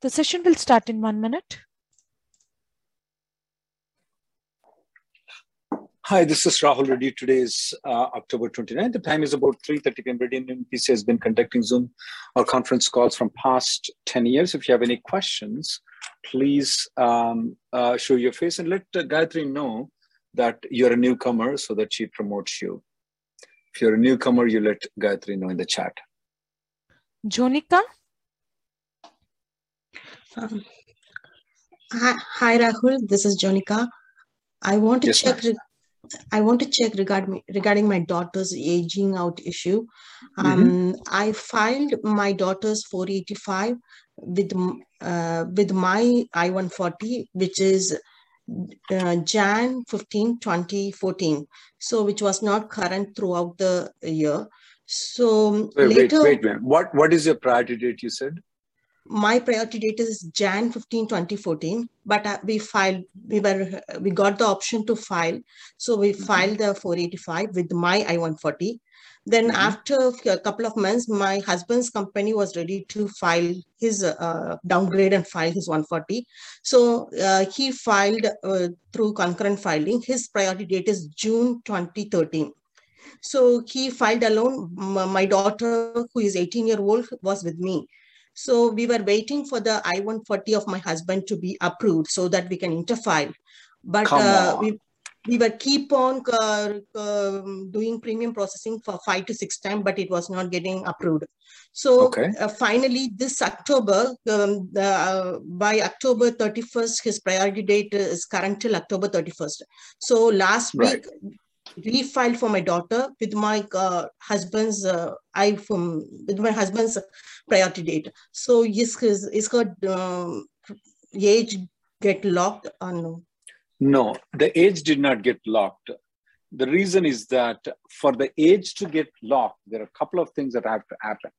The session will start in one minute. Hi, this is Rahul Reddy. Today is uh, October 29th. The time is about 3.30 p.m. Reddy and PC has been conducting Zoom or conference calls from past 10 years. If you have any questions, please um, uh, show your face and let uh, Gayatri know that you're a newcomer so that she promotes you. If you're a newcomer, you let Gayatri know in the chat. Jonika? Um, hi, hi, Rahul. This is Jonika. I want to Yes, check. I want to check regarding regarding my daughter's aging out issue. Um, I filed my daughter's 485 with uh, with my I-140, which is uh, Jan 15, 2014. So, which was not current throughout the year. So Wait, later, wait, wait, wait. What, what is your priority date you said? My priority date is jan 15 2014 but uh, we filed we were we got the option to file. So we filed the 485 with my i-140 then Mhm. after a couple of months my husband's company was ready to file his uh, downgrade and file his 140 so uh, he filed uh, through concurrent filing. His priority date is june 2013 so he filed alone. My daughter who is 18 year old was with me so we were waiting for the I-140 of my husband to be approved so that we can interfile. But uh, we we were keep on uh, um, doing premium processing for five to six times, but it was not getting approved. So Okay. uh, finally, this October, um, the, uh, by October 31st, his priority date is current till October 31st. So last Right. week, refiled for my daughter with my uh, husband's uh, I from with my husband's priority date. So is his is her um, age get locked or no? No, the age did not get locked. The reason is that for the age to get locked, there are a couple of things that have to happen.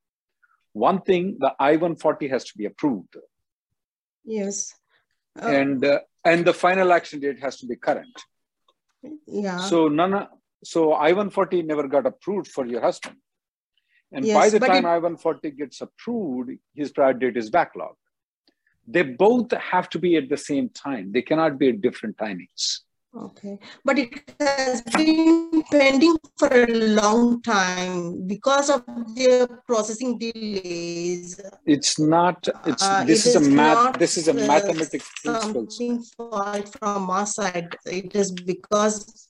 One thing, the I-140 has to be approved, Yes. Uh, and uh, and the final action date has to be current. Yeah. So none, so I-140 never got approved for your husband, and by the time it- I-140 gets approved, his priority date is backlogged. They both have to be at the same time. They cannot be at different timings. Okay, but it has been pending for a long time because of the processing delays. It's not. It's Uh, this it is a is math. not, This is a uh, mathematics. Something fault from our side. It is because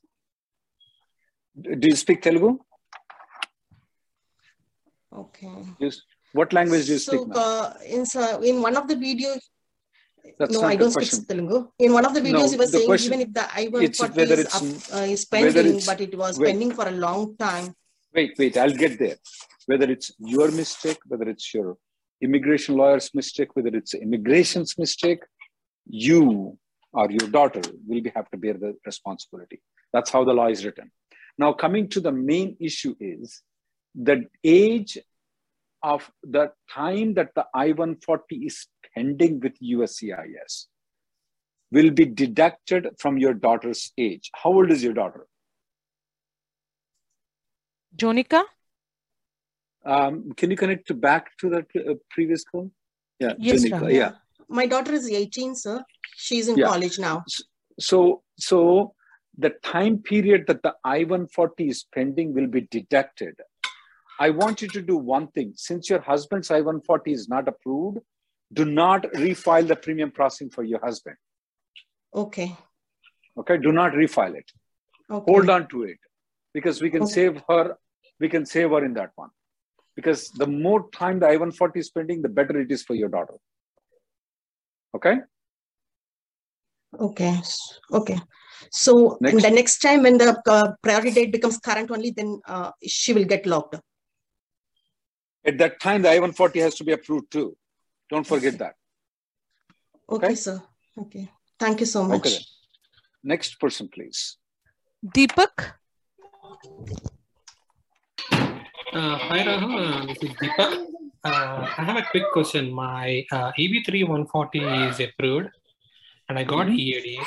Do you speak Telugu? okay. Yes. What language do you So speak uh, in in one of the videos, That's no, I don't question. speak Telugu. In one of the No, videos, you were saying question- even if the I-140 whether is, up, uh, is pending, but it was wait. pending for a long time. Wait, wait. I'll get there. Whether it's your mistake, whether it's your immigration lawyer's mistake, whether it's immigration's mistake, you or your daughter will be, have to bear the responsibility. That's how the law is written. Now, coming to the main issue is the age of the time that the I-140 is pending with USCIS will be deducted from your daughter's age. How old is your daughter? Jonica? Um, can you connect to back to that uh, previous call? Yeah, Yes, Janika, Rahul. yeah. My daughter is 18, sir. She's in Yeah. college now. So, so the time period that the I-140 is pending will be deducted. I want you to do one thing. Since your husband's I-140 is not approved, do not refile the premium processing for your husband. Okay. Okay, do not refile it. Okay. Hold on to it because we can Okay. save her. We can save her in that one. Because the more time the I-140 is spending, the better it is for your daughter. Okay. Okay. Okay. So Next. the next time when the uh, priority date becomes current only, then uh, she will get locked. At that time, the I-140 has to be approved too. Don't forget that. Okay, Okay. sir. Okay. Thank you so much. Okay. Then. Next person, please. Deepak, Uh, hi Rahul, uh, this is Deepak. Uh, I have a quick question. My uh, EB3 140 is approved and I got EAD.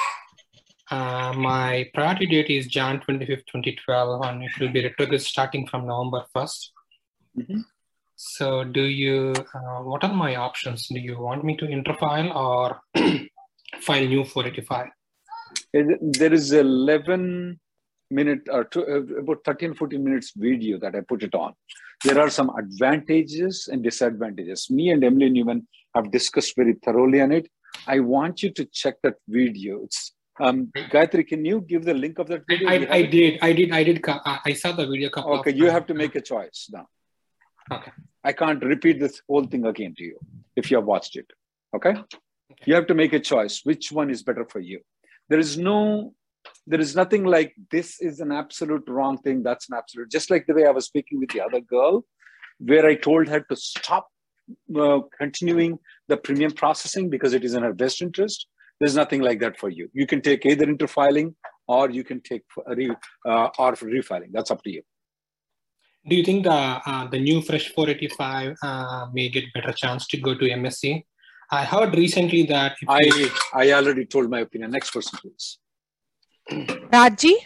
Uh, my priority date is Jan 25th, 2012, and it will be retrograde starting from November 1st. Mhm. So, do you, uh, what are my options? Do you want me to interfile or file new 485? There is 11 minute or two, uh, about 13, 14 minutes video that I put it on. There are some advantages and disadvantages. Me and Emily Neumann have discussed very thoroughly on it. I want you to check that video. It's um, Gayatri, can you give the link of that video? I, You I did, I did, I did. I I saw the video. Okay, you have to make a choice now. Okay. I can't repeat this whole thing again to you if you have watched it. Okay? You have to make a choice. Which one is better for you? There is no, there is nothing like this is an absolute wrong thing. That's an absolute. Just like the way I was speaking with the other girl, where I told her to stop uh, continuing the premium processing because it is in her best interest. There's nothing like that for you. You can take either interfiling or you can take uh, re, uh, or refiling. That's up to you. Do you think the uh, the new fresh 485 uh, may get better chance to go to MSc? I heard recently that if you- I I already told my opinion. Next person, please. Raji,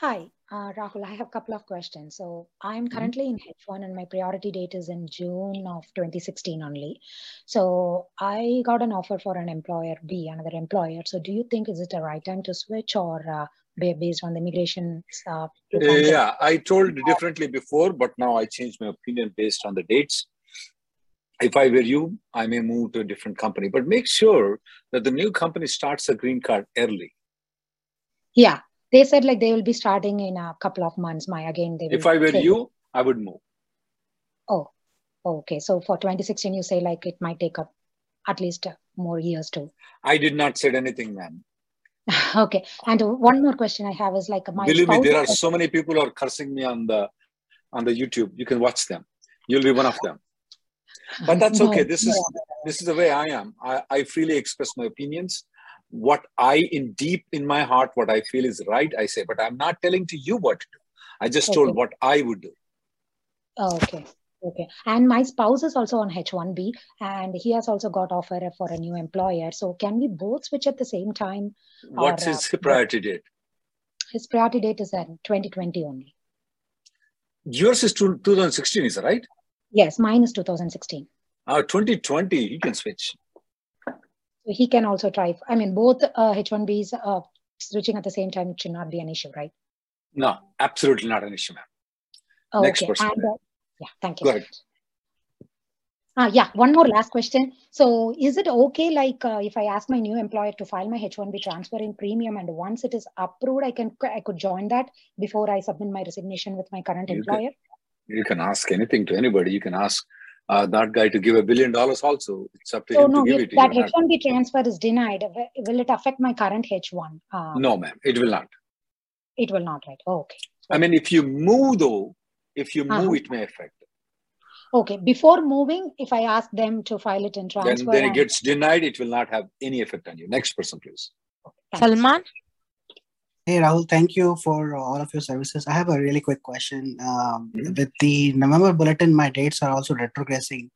Hi, uh, Rahul. I have a couple of questions. So I'm currently in H1 and my priority date is in June of 2016 only. So I got an offer for an employer B, another employer. So do you think is it the right time to switch or uh, based on the immigration stuff? Uh, yeah, I told differently before, but now I changed my opinion based on the dates. If I were you, I may move to a different company, but make sure that the new company starts a green card early. Yeah, they said like they will be starting in a couple of months. My again, they will. If I were say- you, I would move. Oh, okay. So for 2016, you say like it might take up at least more years to. I did not said anything, man. Okay. And one more question I have is like my Believe me, there are so many people who are cursing me on the on the YouTube. You can watch them. You'll be one of them. But that's okay. This is this is the way I am. I, I freely express my opinions. What I in deep in my heart, what I feel is right, I say, but I'm not telling to you what to do. I just told what I would do. Oh, okay. Okay. And my spouse is also on H1B and he has also got offer for a new employer. So can we both switch at the same time? What's Or, his uh, priority date? His priority date is at 2020 only. Yours is 2016, is that right? Yes, mine is 2016. Uh, 2020, he can switch. So he can also try. I mean, both uh, H1Bs uh, switching at the same time should not be an issue, right? No, absolutely not an issue, ma'am. Oh, Next okay. person. And, uh, yeah, thank you. Go ahead. Ah, yeah, one more last question. So, is it okay, like, uh, if I ask my new employer to file my H-1B transfer in premium, and once it is approved, I can I could join that before I submit my resignation with my current You can- employer? You can ask anything to anybody. You can ask uh, that guy to give a billion dollars also. It's up to So, him no, to give if it to that you. not- H-1B transfer is denied, will it affect my current H-1? Um, No, ma'am, it will not. It will not, right? Oh, okay. I mean, if you move though, if you move, Uh-huh. it may affect. Okay. Before moving, if I ask them to file it in Then, transfer, then it gets denied. It will not have any effect on you. Next person, please. Thank you. Salman, Hey Rahul, thank you for all of your services. I have a really quick question. Um, Mhm. With the November bulletin, my dates are also retrogressing.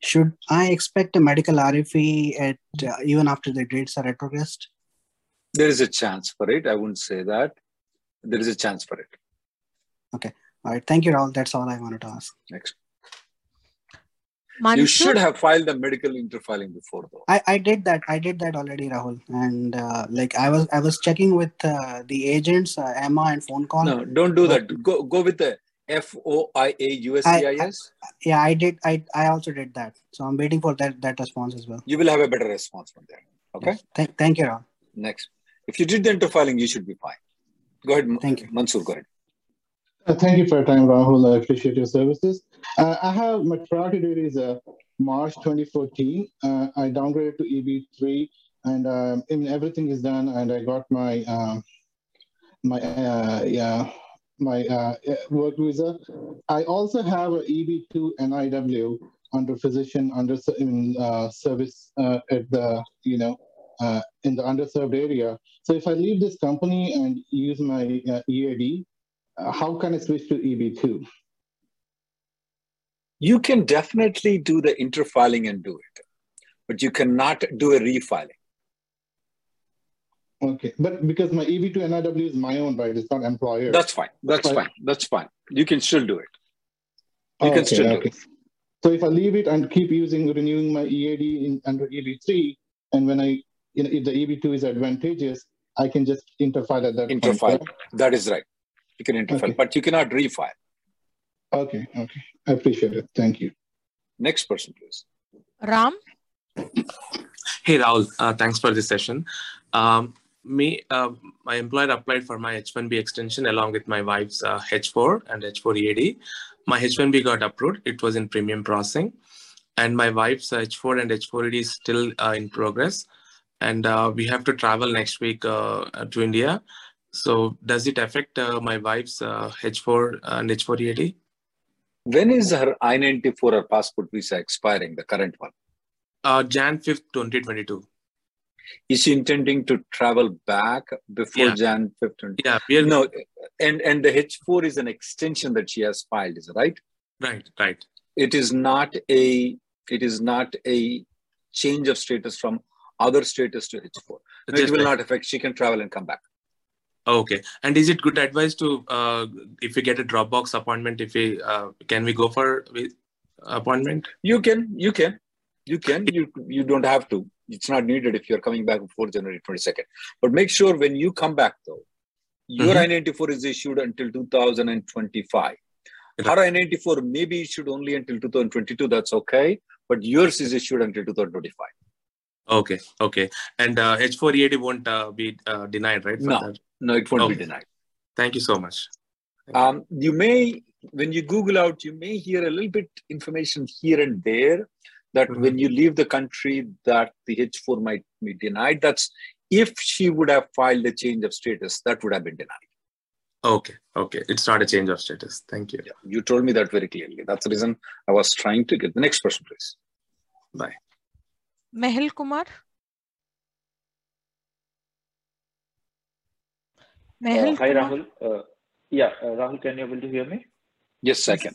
Should I expect a medical RFE at uh, even after the dates are retrogressed? There is a chance for it. I wouldn't say that. There is a chance for it. Okay. All right, thank you, Rahul. That's all I wanted to ask. Next. Mansur, You should have filed the medical interfiling before though. I, I did that. I did that already, Rahul. And uh, like I was I was checking with uh, the agents, uh, Emma and phone call. No, don't do that. Go go with the F O I A U S C I S. Yeah, I did. I I also did that. So I'm waiting for that that response as well. You will have a better response from there. Okay. Yes. Th- thank you, Rahul. Next. If you did the interfiling, you should be fine. Go ahead. Thank you. Mansoor, go ahead. Uh, thank you for your time, Rahul. I appreciate your services. Uh, I have my priority date is uh, March 2014. Uh, I downgraded to EB3, and um, in everything is done, and I got my um, my uh, yeah my uh, work visa. I also have a EB2 NIW under physician under in service at the you know in the underserved area. So if I leave this company and use my EAD, Uh, how can I switch to EB2? You can definitely do the interfiling and do it, but you cannot do a refiling. Okay, but because my EB2 NIW is my own, right? It's not employer. That's fine. That's fine. That's fine. You can still do it. You okay, can still okay. do it. So if I leave it and keep using renewing my EAD in, under EB3, and when I, you know, if the EB2 is advantageous, I can just interfile at that interfile. Point, that is right. You can interfile, okay. but you cannot refile. Okay, okay. I appreciate it. Thank you. Next person, please. Ram. Hey, Rahul. Uh, thanks for this session. Um, me, uh, my employer applied for my H1B extension along with my wife's uh, H4 and H4 EAD. My H1B got approved. It was in premium processing. And my wife's H4 and H4 EAD is still uh, in progress. And uh, we have to travel next week uh, to India. So does it affect uh, my wife's uh, H4 uh, and H4 EAD? When is her I-94 or passport visa expiring, the current one? Uh, Jan 5th, 2022. Is she intending to travel back before yeah. Jan 5th? Yeah. We're... No, and, and the H4 is an extension that she has filed, is it right? Right, right. It is not a it is not a change of status from other status to H4. No, it will not affect. She can travel and come back. Okay. And is it good advice to uh, if we get a Dropbox appointment, if we uh, can we go for appointment? You can. You can. You can. You you don't have to it's not needed if you're coming back before January 22nd. But make sure when you come back though, your mm-hmm. I-94 is issued until 2025. Our I-94 may be issued only until 2022, that's okay. But yours is issued until 2025. Okay, okay. And uh, H4EAD won't uh, be uh, denied, right? No, that? No, it won't okay. be denied. Thank you so much. Um, you may, when you Google out, you may hear a little bit information here and there that mm-hmm. when you leave the country that the H4 might be denied. That's if she would have filed a change of status, that would have been denied. Okay, okay. It's not a change of status. Thank you. Yeah, you told me that very clearly. That's the reason I was trying to get the next person, please. Bye. Mehul Kumar. Mehul uh, hi, Rahul. Uh, yeah, uh, Rahul, can you able to hear me? Yes, I can.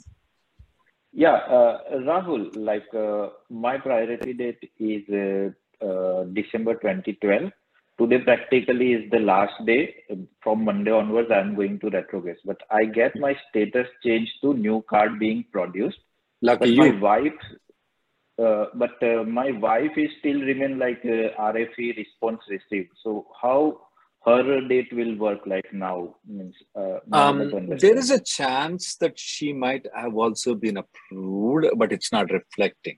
Yeah, uh, Rahul, like uh, my priority date is uh, uh December 2012. Today practically is the last day. From Monday onwards, I'm going to retrogress. But I get my status changed to new card being produced. Lucky but you. My wife, uh, but uh, my wife is still remain like RFE response received. So how her date will work like now means uh, um, there is a chance that she might have also been approved but it's not reflecting.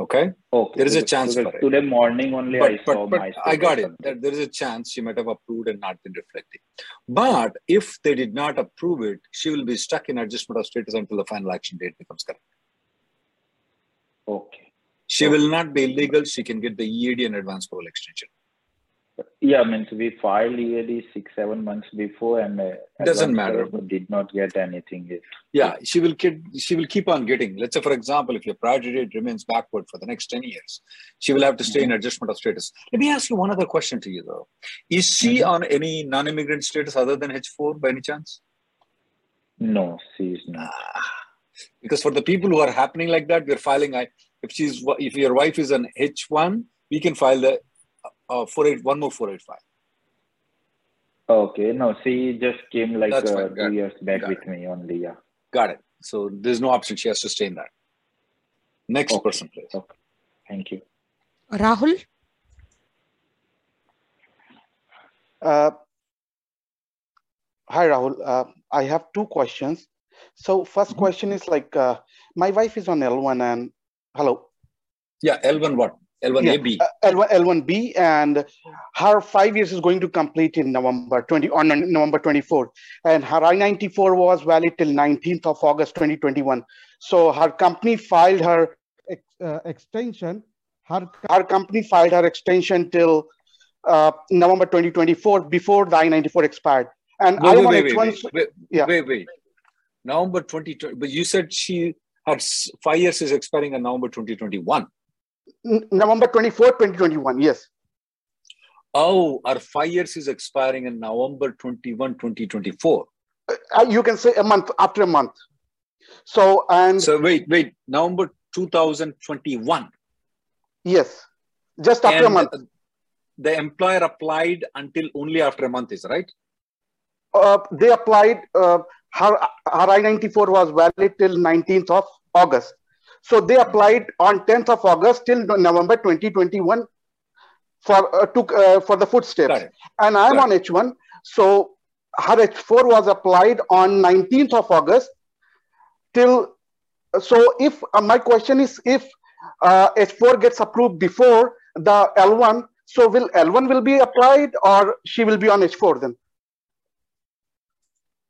Okay? Okay there is a chance for today it. morning only but, i but, saw but my i got it. that there is a chance she might have approved and not been reflecting. But if they did not approve it she will be stuck in adjustment of status until the final action date becomes correct. Okay. She okay. will not be illegal. She can get the ead and advance parole extension yeah, I mean, so we filed EAD six, seven months before, and uh, doesn't matter. Did not get anything yet. Yeah, she will keep. She will keep on getting. Let's say, for example, if your priority date remains backward for the next ten years, she will have to stay mm-hmm. in adjustment of status. Let me ask you one other question to you, though. Is she mm-hmm. on any non-immigrant status other than H four by any chance? No, she is not. Ah, because for the people who are happening like that, we're filing. I if she's if your wife is an H one, we can file the uh, four eight one more four eight five. Okay, no, she just came like uh, two years back Got with it. me only. Yeah. Got it. So there's no option. She has to stay in that. Next okay. person, please. Okay. Thank you. Rahul. Uh, hi, Rahul. Uh, I have two questions. So first question is like, uh, my wife is on L1 and hello. Yeah, L1 what? L1AB. Yeah, uh, L1, L1B and her five years is going to complete in November 20 on November 24th. And her I-94 was valid till 19th of August 2021. So her company filed her uh, extension. Her, her company filed her extension till uh, November 2024 before the I-94 expired. And wait, I wait, wait, H1. wait, wait, yeah. wait, wait. November 2020, but you said she had five years is expiring in November 2021. November 24, 2021. Yes. Oh, our five years is expiring in November 21, 2024. Uh, you can say a month after a month. So, and So wait, wait, November 2021. yes, just after a month. The employer applied until only after a month, is right? Uh, they applied, uh, her, her I-94 was valid till 19th of August. So they applied on 10th of August till November 2021 for, uh, to, uh, for the footsteps. And I'm on H1. So her H4 was applied on 19th of August till, so if, uh, my question is if uh, H4 gets approved before the L1, so will L1 will be applied or she will be on H4 then?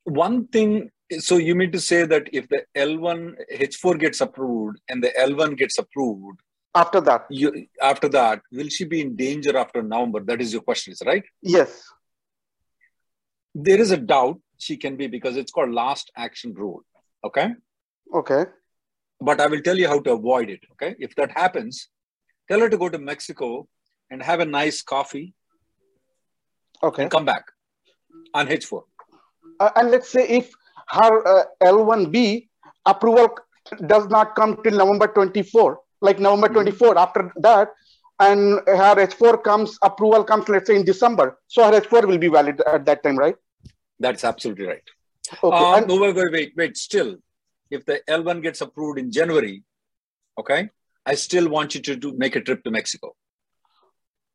One thing, so you mean to say that if the L1 H4 gets approved and the L1 gets approved, After that, you after that, will she be in danger after November? That is your question, is right? yes. There is a doubt she can be because it's called last action rule. Okay. Okay. But I will tell you how to avoid it. Okay. If that happens, tell her to go to Mexico and have a nice coffee Okay. and come back on H4. Uh, and let's say if her uh, L1B approval does not come till November 24, like November 24 after that, and her H4 comes, approval comes, let's say in December. So her H4 will be valid at that time, right? That's absolutely right. Okay. Uh, and- no, wait, wait, wait, wait. Still, if the L1 gets approved in January, okay, I still want you to do, make a trip to Mexico.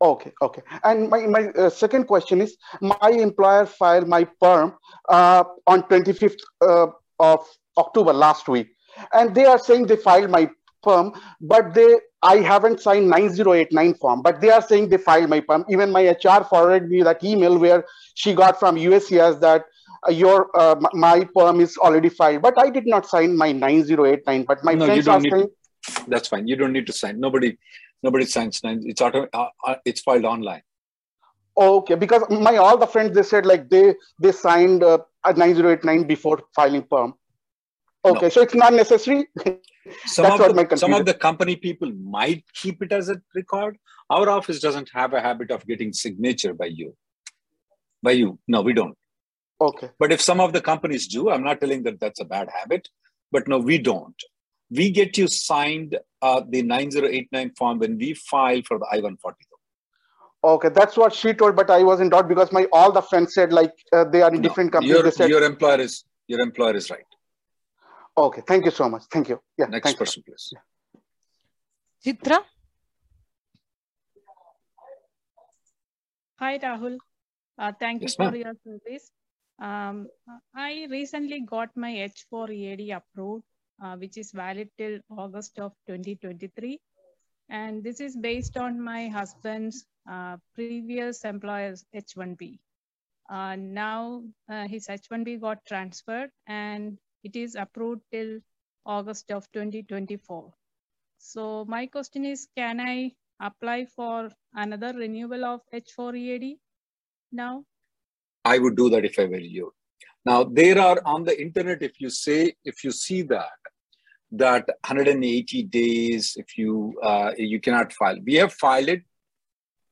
Okay, okay. And my, my uh, second question is, my employer filed my perm uh, on 25th uh, of October last week. And they are saying they filed my perm, but they, I haven't signed 9089 form, but they are saying they filed my perm. Even my HR forwarded me that email where she got from USCIS that uh, your, uh, my perm is already filed, but I did not sign my 9089, but my no, friends are need. saying, that's fine. You don't need to sign. Nobody, nobody signs. nine- It's auto. Uh, uh, it's filed online. Okay, because my all the friends they said like they they signed uh, a 9089 before filing perm. Okay, No. so it's not necessary. Some That's of what my the, some of the company people might keep it as a record. Our office doesn't have a habit of getting signature by you. By you, no, we don't. Okay, But if some of the companies do, I'm not telling that that's a bad habit, but no, we don't. We get you signed uh, the 9089 form when we file for the I-140. okay, that's what she told, but I was in doubt because my all the friends said like uh, they are in different companies. Your, said your employer is your employer is right. okay. Thank you so much. Thank you. Yeah. Next thank you. person, please. Chitra, Hi, Rahul. Uh, thank Yes, you for your service. Um, I recently got my H4 EAD approved, uh, which is valid till August of 2023. And this is based on my husband's uh, previous employer's H1B. Uh, now uh, his H1B got transferred and it is approved till August of 2024. So my question is, can I apply for another renewal of H4 EAD now? I would do that if I were you. Now there are on the internet, if you say, if you see that, that 180 days, if you uh, you cannot file. We have filed it.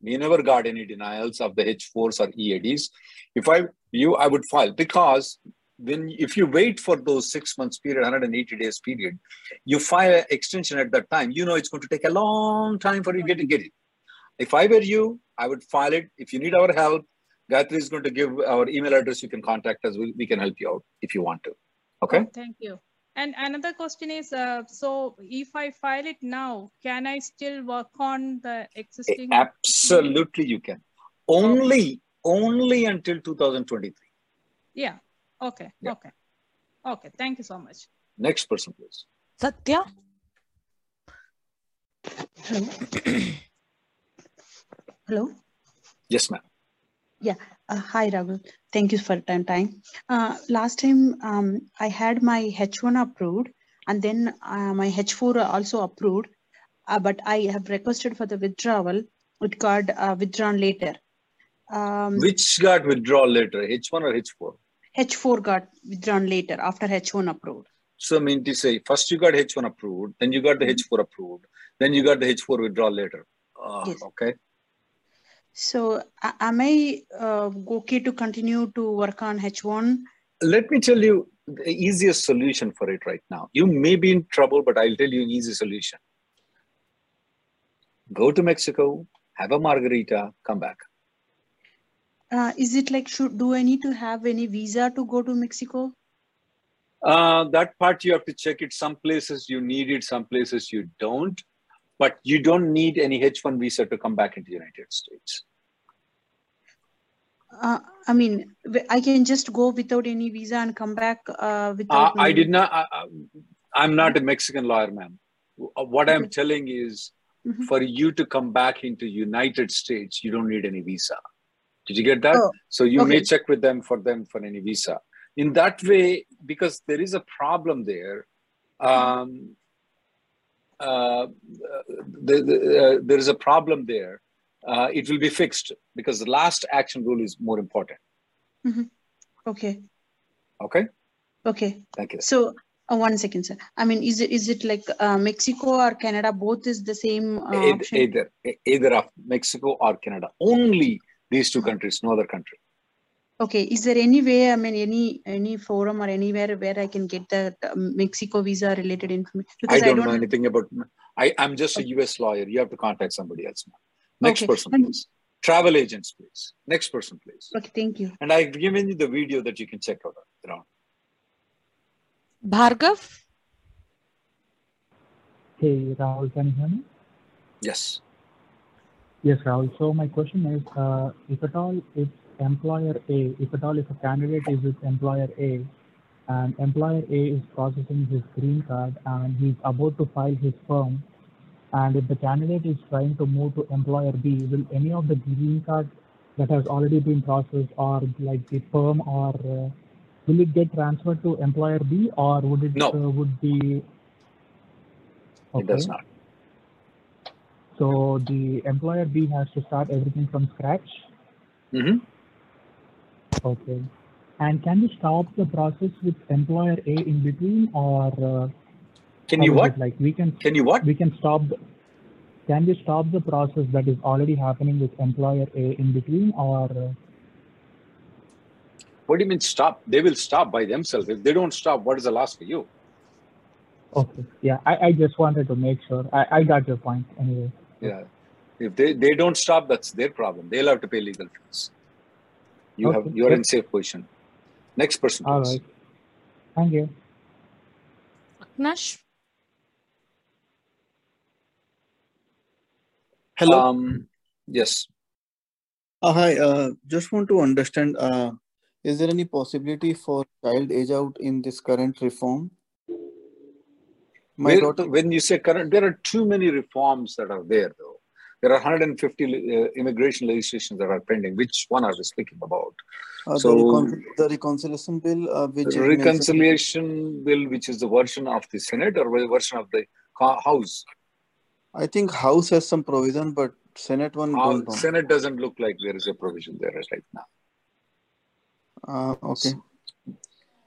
We never got any denials of the H4s or EADs. If I you, I would file because when if you wait for those six months period, 180 days period, you file extension at that time. You know it's going to take a long time for you to get to get it. If I were you, I would file it. If you need our help, Gayatri is going to give our email address. You can contact us. We, we can help you out if you want to. Okay. Oh, thank you. And another question is, uh, so if I file it now, can I still work on the existing? Absolutely, you can. Only, only until 2023. Yeah. Okay. Yeah. Okay. Okay, thank you so much. Next person, please. Satya. Hello. Hello. Yes, ma'am. Yeah. Uh, hi, Raghu. Thank you for time. time. Uh, last time um, I had my H1 approved and then uh, my H4 also approved, uh, but I have requested for the withdrawal. It got uh, withdrawn later. Um, Which got withdrawal later, H1 or H4? H4 got withdrawn later after H1 approved. So I mean to say, first you got H1 approved, then you got the H4 approved, then you got the H4 withdrawal later. Uh, Yes. Okay. So am I uh, okay to continue to work on H1? Let me tell you the easiest solution for it right now. You may be in trouble, but I'll tell you an easy solution. Go to Mexico, have a margarita, come back. Uh, is it like should do I need to have any visa to go to Mexico? Uh, that part you have to check it. Some places you need it, some places you don't. But you don't need any H1 visa to come back into the United States. Uh, I mean, I can just go without any visa and come back uh, Uh, without. I did not. I, I- I'm not a Mexican lawyer, ma'am. What I'm telling is, Mhm. for you to come back into United States, you don't need any visa. Did you get that? Oh, so you may check with them for them for any visa. In that way, because there is a problem there. Um, uh, the, the, uh, there is a problem there. Uh, it will be fixed because the last action rule is more important. Mhm. Okay. Okay. Okay. Thank you. So uh, one second, sir. I mean, is it is it like uh, Mexico or Canada? Both is the same uh, Eith- option. either either of Mexico or Canada. Only these two countries, no other country. Okay. Is there any way? I mean, any any forum or anywhere where I can get the um, Mexico visa related information? I Because don't, know anything about. I, I'm just a U.S. lawyer. You have to contact somebody else. ma'am. Next Okay. person, please. Travel agents, please. Next person, please. Okay. Thank you. And I've given you the video that you can check out around. Bhargav. Hey, Rahul, can you hear me? Yes. Yes, Rahul. So my question is, uh, if at all if employer A, if at all if a candidate is with employer A, and employer A is processing his green card and he's about to file his perm, and if the candidate is trying to move to employer B, will any of the green card that has already been processed or like the perm or uh, will it get transferred to employer B or would it No. uh, would be It does not. So the employer B has to start everything from scratch. Mhm. Okay. And can we stop the process with employer A in between, or uh, Can you what? like we can Can you what? we can stop. The, can we stop the process that is already happening with employer A in between, or uh, What do you mean stop? They will stop by themselves. If they don't stop, what is the loss for you? okay? Yeah, I, I just wanted to make sure. I, I got your point anyway. Yeah. If they, they don't stop, that's their problem. They'll have to pay legal fees. You have you're in safe position. Next person, All please. right. Thank you. Aknash. Hello. Um, yes. Uh, hi. Uh, just want to understand. Uh, is there any possibility for child age out in this current reform? My Where- daughter. when you say current, there are too many reforms that are there, though. There are 150 uh, immigration legislations that are pending. Which one are we speaking about? Uh, so, the, recon- the reconciliation bill, uh, which reconciliation bill, which is the version of the Senate or the version of the House? I think House has some provision, but Senate one Uh. Senate doesn't look like there is a provision there right now. Uh, okay.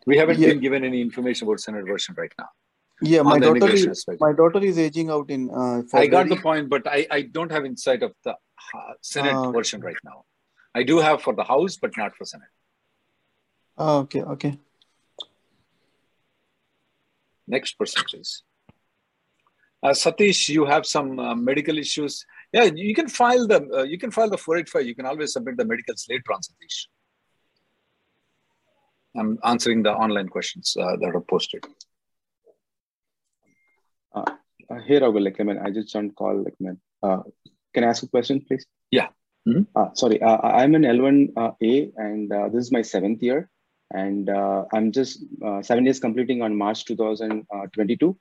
We haven't Yeah. been given any information about Senate version right now. Yeah, my daughter is my daughter is aging out in. Uh, I got the point, but I, I don't have insight of the uh, Senate okay. version right now. I do have for the House, but not for Senate. Ah, okay, okay. Next person, please. Uh, Satish, you have some uh, medical issues. Yeah, you can file the uh, you can file the 485. You can always submit the medicals later on, Satish. I'm answering the online questions uh, that are posted. Uh, uh, hey like I mean, I just joined call. Like man, uh, can I ask a question, please? Yeah. Mhm. Uh, sorry, uh, I'm in L1 uh, and uh, this is my seventh year. and uh, I'm just uh, seven years completing on March 2022.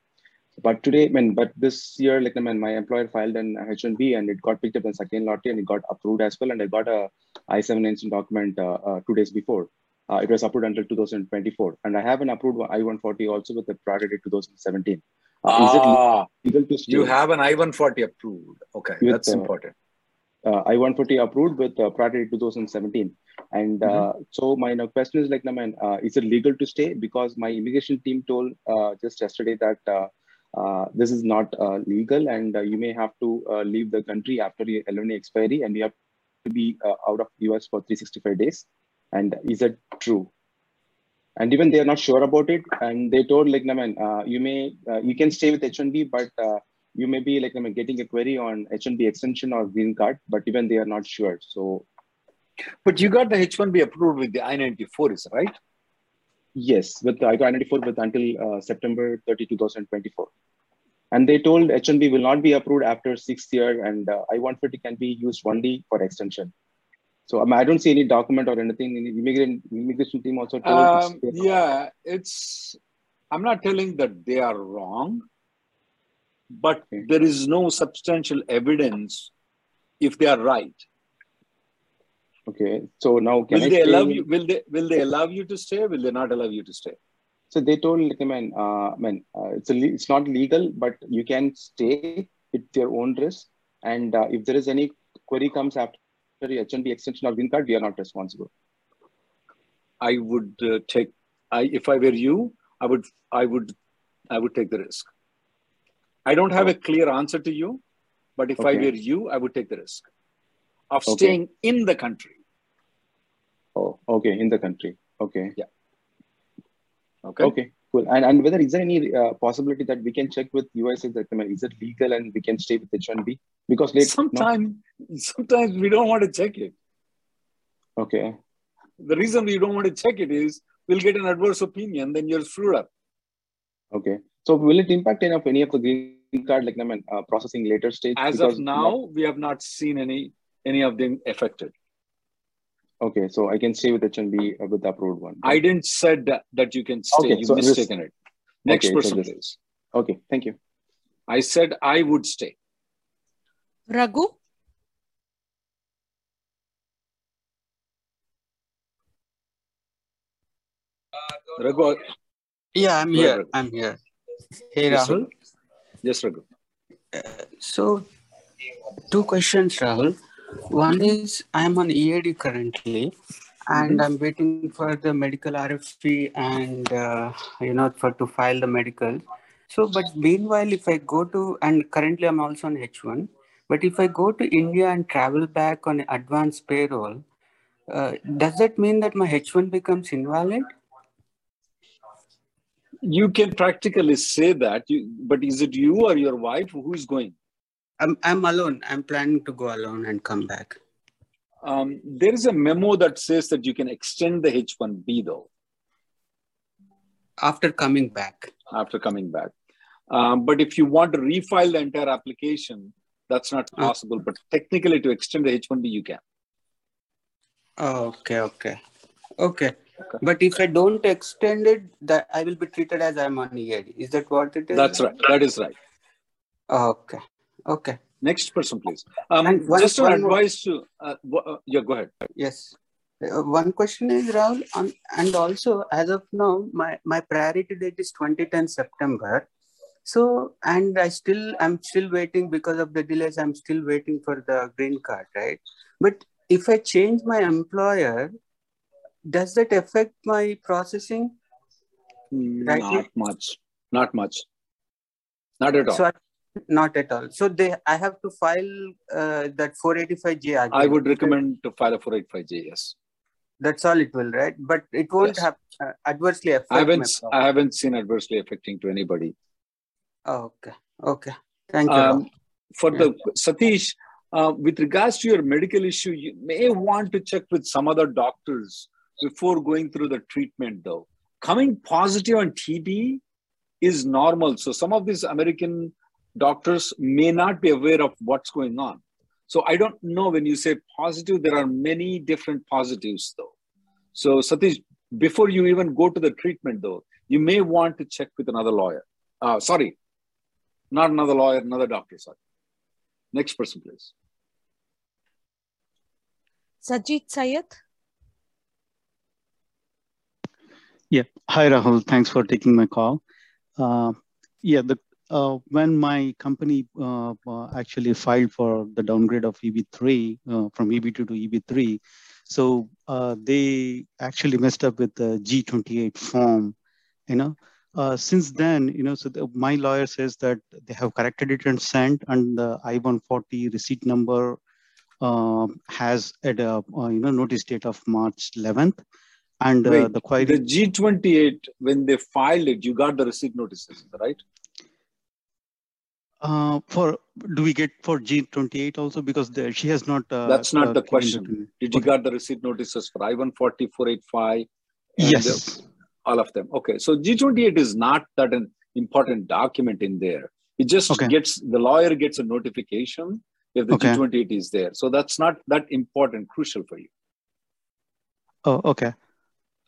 But today, I mean, but this year, like I mean, my employer filed an H1B and it got picked up in second lottery and it got approved as well. And I got a I-797 document uh, uh, two days before. Uh, it was approved until 2024. And I have an approved I-140 also with the priority 2017. Is Ah, it legal to stay? you have an I-140 approved. Okay, With, that's uh, important. uh, I-140 approved with uh, priority 2017. And uh, so my question is like, I mean, uh, is it legal to stay? Because my immigration team told uh, just yesterday that uh, uh, this is not uh, legal and uh, you may have to uh, leave the country after your LNA expiry and you have to be uh, out of US for 365 days. And is it true? And even they are not sure about it. And they told like, I mean, uh, you may, uh, you can stay with H1B, but uh, you may be like I mean, getting a query on H1B extension or green card, but even they are not sure. So But you got the H1B approved with the I-94, is right? yes, with the I-94 with until uh, September 30, 2024. And they told H1B will not be approved after sixth year and uh, I-140 can be used only for extension. So um, I don't see any document or anything. In the immigration, team also told it's- Um, yeah, it's, I'm not telling that they are wrong, but there is no substantial evidence if they are right. Okay, so now can Will I they allow in- you, will they, will they allow you to stay? Will they not allow you to stay? So they told like, I mean, uh, I mean, uh, it's a it's not legal, but you can stay at your own risk. And uh, if there is any query comes after the H1B extension or green card, we are not responsible. I would uh, take, I, if I were you, I would, I would, I would take the risk. I don't have a clear answer to you, but if I were you, I would take the risk of Okay. staying in the country. Oh, okay, in the country. Okay. Yeah. Okay. Okay, cool. And and whether is there any uh, possibility that we can check with USA that I mean, is it legal and we can stay with H1B? Because late, no? Sometimes, sometimes we don't want to check it. Okay. The reason we don't want to check it is we'll get an adverse opinion, then you're screwed up. Okay. So will it impact any of any of the green card like I mean, uh, processing later stage? As Because of now, we have not seen any any of them affected. Okay, so I can stay with H1B uh, with the approved one. I didn't said that, that you can stay. Okay, you so this- mistaken it. Next Okay, so person, this- please. Okay, thank you. I said I would stay. Raghu? Raghu, Yeah, I'm here. Raghu. I'm here. Hey, Rahul. Yes, Raghu. So, two questions, Rahul. One is I'm on EAD currently, and Mhm. I'm waiting for the medical RFE and uh, you know for to file the medical. So, but meanwhile, if I go to and currently I'm also on H1, but if I go to India and travel back on advanced parole, uh, does that mean that my H1 becomes invalid? You can practically say that, you, but is it you or your wife who is going? I'm I'm alone. I'm planning to go alone and come back. Um, there is a memo that says that you can extend the H1B though After coming back. after coming back. Um, but if you want to refile the entire application, that's not Uh. possible. But technically, to extend the H1B, you can. Okay, okay, okay, okay. But if I don't extend it, that I will be treated as I'm on EAD. Is that what it is? That's right. That is right. Okay, okay. Next person, please. Um, one- just an advice to, uh, uh, yeah, go ahead. Yes. Uh, one question is Rahul, um, and also as of now, my my priority date is 2010 September. So, and I still, I'm still waiting because of the delays. I'm still waiting for the green card, right? But if I change my employer, does that affect my processing? Right. Not much. Not much. Not at all. So I, not at all. So they, I have to file uh, that 485J again. I would recommend to file a 485J. Yes. That's all it will, right? But it won't Yes. have uh, adversely affect I haven't. I haven't seen adversely affecting to anybody. Oh, okay. Okay. Thank you. Um, for the Satish, uh, with regards to your medical issue, you may want to check with some other doctors before going through the treatment, though. Coming positive on TB is normal. So some of these American doctors may not be aware of what's going on. So I don't know when you say positive, there are many different positives, though. So Satish, before you even go to the treatment, though, you may want to check with another lawyer. Uh, sorry, not another lawyer, another doctor. Sorry. Next person, please. Sajid Sayed. Yeah. Hi, Rahul. Thanks for taking my call. Uh, yeah, the uh, when my company uh, uh actually filed for the downgrade of EB3 uh, from EB2 to EB3, so uh, they actually messed up with the G28 form, you know. since then, you know, so the, my lawyer says that they have corrected it and sent, and the I-140 receipt number has at a you know notice date of March 11th and uh, Wait, the query the G28 when they filed it, you got the receipt notices, right? uh, for do we get for G28 also because the, she has not uh, That's not uh, the question. Did you got the receipt notices for I-140, 485? Yes. all of them. Okay, so G28 is not that an important document in there. It just Okay. gets the lawyer gets a notification if the Okay. G28 is there. So that's not that important, crucial for you. Oh, okay.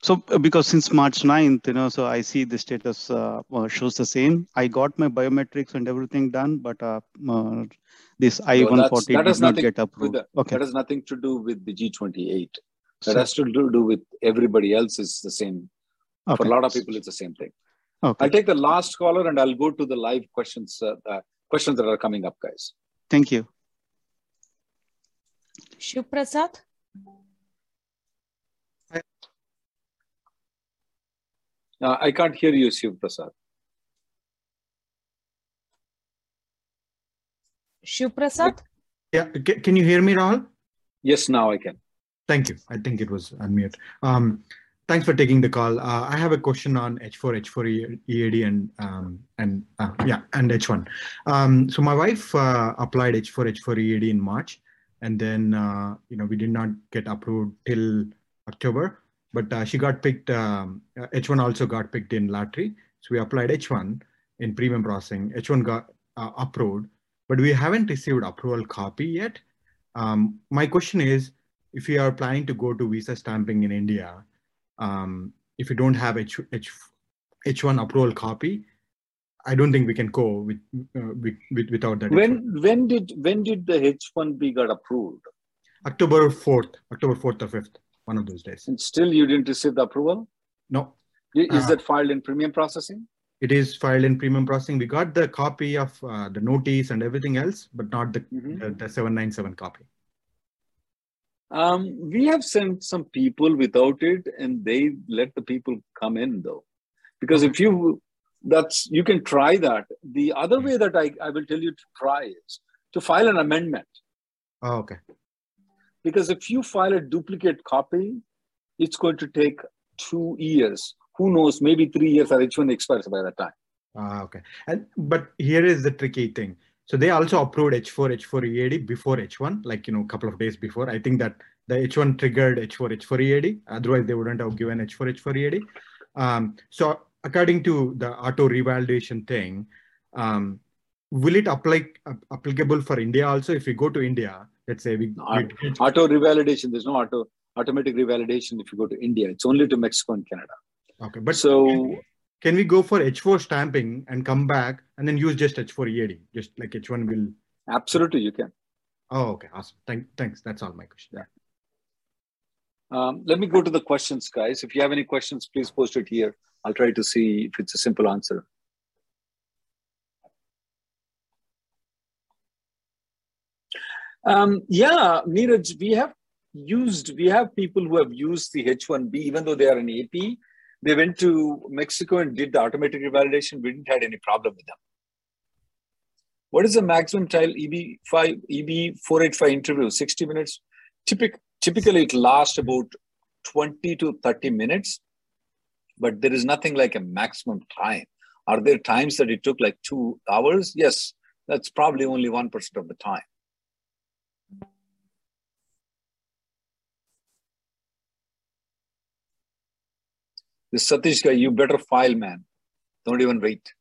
So uh, because since March 9th, you know, so I see the status uh, uh, shows the same. I got my biometrics and everything done, but uh, uh, this I-140 that's, that did has not nothing get approved. the, Okay. that has nothing to do with the G28. That So- has to do, do with everybody else is the same. For a lot of people, it's the same thing. Okay. I'll take the last caller and I'll go to the live questions, uh, uh, questions that are coming up, guys. Thank you. Shiv Prasad. Uh, I can't hear you, Shiv Prasad. Shiv Prasad. Yeah, can you hear me, Rahul? Yes, now I can. Thank you. I think it was unmute. Um, thanks for taking the call. Uh, I have a question on H4, H4 EAD, and um, and uh, yeah, and H1. Um, so my wife uh, applied H4, H4 EAD in March, and then uh, you know we did not get approved till October, but uh, she got picked. Um, uh, H1 also got picked in lottery, so we applied H1 in premium processing. H1 got uh, approved, but we haven't received approval copy yet. Um, my question is, if you are planning to go to visa stamping in India, um, if you don't have H, H, H1 approval copy, I don't think we can go with, uh, with, with without that. H1. When when did when did the H1B got approved? October 4th, October 4th or 5th, one of those days. And still you didn't receive the approval? No, Is Uh, that filed in premium processing? it is filed in premium processing. We got the copy of uh, the notice and everything else, but not the, the, the 797 copy. Um, we have sent some people without it, and they let the people come in though, because if you that's you can try that. The other way that I, I will tell you to try is to file an amendment. Oh, okay. Because if you file a duplicate copy, it's going to take two years. Who knows? Maybe three years or H1 expires by that time. Ah, okay. And but here is the tricky thing. So they also approved H4, H4 EAD before H1, like you know, a couple of days before. I think that the H1 triggered H4, H4 EAD. Otherwise, they wouldn't have given H4, H4 EAD. Um, so according to the auto revalidation thing, um, will it apply uh, applicable for India also? If we go to India, let's say we, we Auto revalidation. There's no auto automatic revalidation if you go to India. It's only to Mexico and Canada. okay, but So can we go for H4 stamping and come back and then use just H4 EAD, just like H1 will? absolutely, you can. Oh, okay, awesome. Thank, thanks. That's all my question. Yeah. Um, let me go to the questions, guys. If you have any questions, please post it here. I'll try to see if it's a simple answer. Um, yeah, Neeraj, we have used, we have people who have used the H1B, even though they are an AP. They went to Mexico and did the automatic revalidation. We didn't have any problem with them. What is the maximum time EB5, EB485 interview? 60 minutes? Typic, typically, it lasts about 20 to 30 minutes, but there is nothing like a maximum time. Are there times that it took like two hours? Yes, that's probably only 1% of the time. This Satish guy, you better file, man. Don't even wait.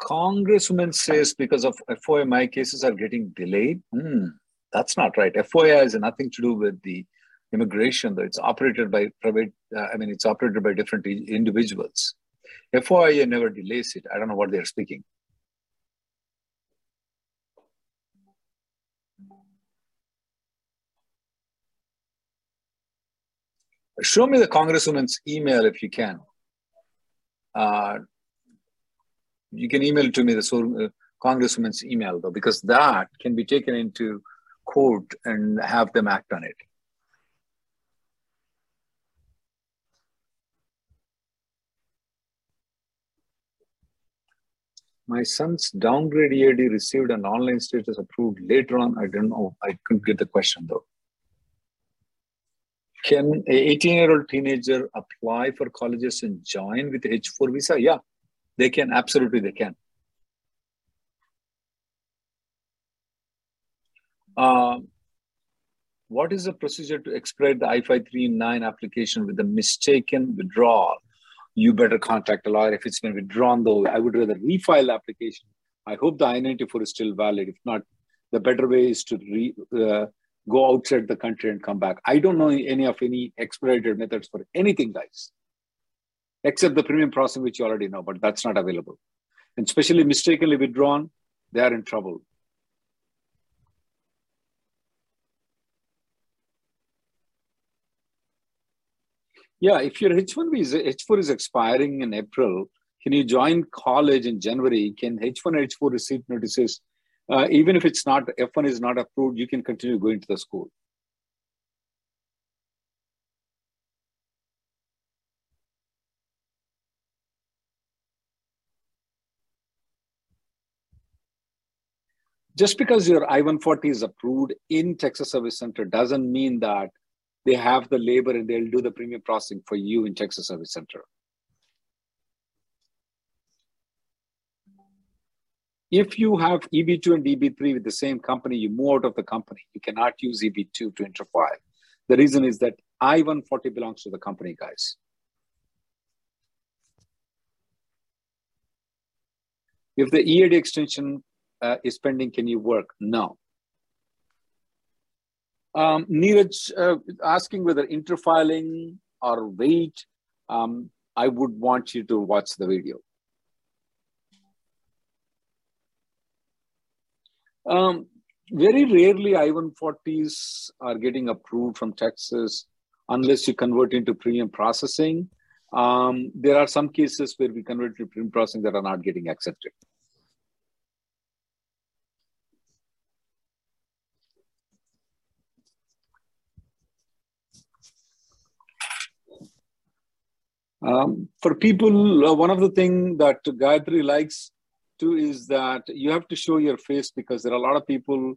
Congresswoman says because of FOIA, cases are getting delayed. Hmm, that's not right. FOIA has nothing to do with the immigration, though it's operated by private, uh, I mean, it's operated by different individuals. FOIA never delays it. I don't know what they're speaking. Show me the congresswoman's email if you can. Uh, you can email to me the uh, congresswoman's email though, because that can be taken into court and have them act on it. My son's downgrade EAD received an online status approved later on. I don't know. I couldn't get the question though. Can a 18 year old teenager apply for colleges and join with H4 visa? Yeah, they can. Absolutely, they can. Uh, what is the procedure to expedite the I-539 application with a mistaken withdrawal? You better contact a lawyer if it's been withdrawn, though. I would rather refile the application. I hope the I-94 is still valid. If not, the better way is to re, uh, go outside the country and come back. I don't know any of any expedited methods for anything, guys, except the premium processing, which you already know, but that's not available. And especially mistakenly withdrawn, they are in trouble. Yeah, if your H1B is H4 is expiring in April, can you join college in January? Can H1 H4 receive notices uh, even if it's not F1 is not approved, you can continue going to the school. Just because your I-140 is approved in Texas Service Center doesn't mean that they have the labor and they'll do the premium processing for you in Texas Service Center. If you have EB2 and EB3 with the same company, you move out of the company. You cannot use EB2 to interfile. The reason is that I-140 belongs to the company, guys. If the EAD extension uh, is pending, can you work? No. Um, Neeraj uh, asking whether interfiling or wait, um, I would want you to watch the video. Um, very rarely I-140s are getting approved from Texas unless you convert into premium processing. Um, there are some cases where we convert to premium processing that are not getting accepted. Um, for people, uh, one of the things that Gayatri likes Two is that you have to show your face because there are a lot of people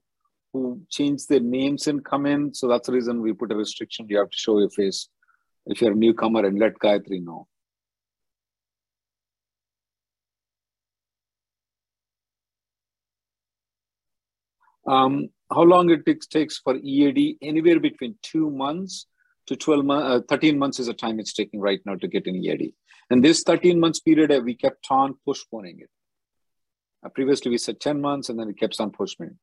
who change their names and come in. So that's the reason we put a restriction. You have to show your face if you're a newcomer and let Gayatri know. Um, how long it takes, takes for EAD? Anywhere between two months to 12 months, uh, 13 months is the time it's taking right now to get an EAD. And this 13 months period, uh, we kept on postponing it. Uh, previously, we said 10 months, and then it kept on pushing.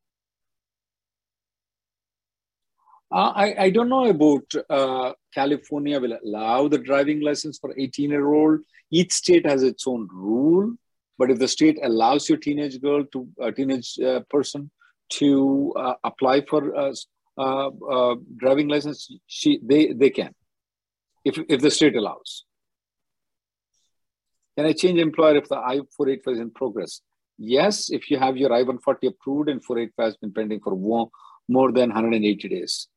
Uh, I, I don't know about uh, California will allow the driving license for 18 year old. Each state has its own rule, but if the state allows your teenage girl to a teenage uh, person to uh, apply for a uh, driving license, she they they can, if if the state allows. Can I change employer if the I-485 is in progress? Yes, if you have your I-140 approved and 485 has been pending for more, than 180 days.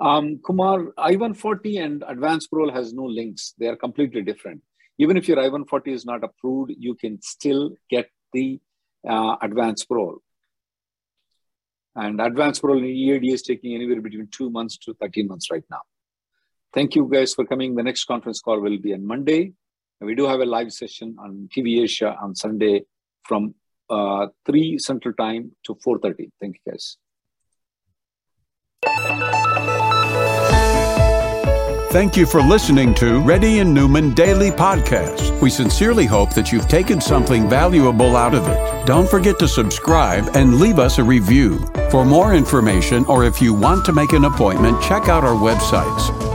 Um, Kumar, I-140 and advanced parole has no links. They are completely different. Even if your I-140 is not approved, you can still get the uh, advanced parole. And advanced parole in EAD is taking anywhere between two months to 13 months right now. Thank you guys for coming. The next conference call will be on Monday. We do have a live session on TV Asia on Sunday from uh, 3 Central Time to 4.30. Thank you, guys. Thank you for listening to Reddy and Neumann Daily Podcast. We sincerely hope that you've taken something valuable out of it. Don't forget to subscribe and leave us a review. For more information or if you want to make an appointment, check out our websites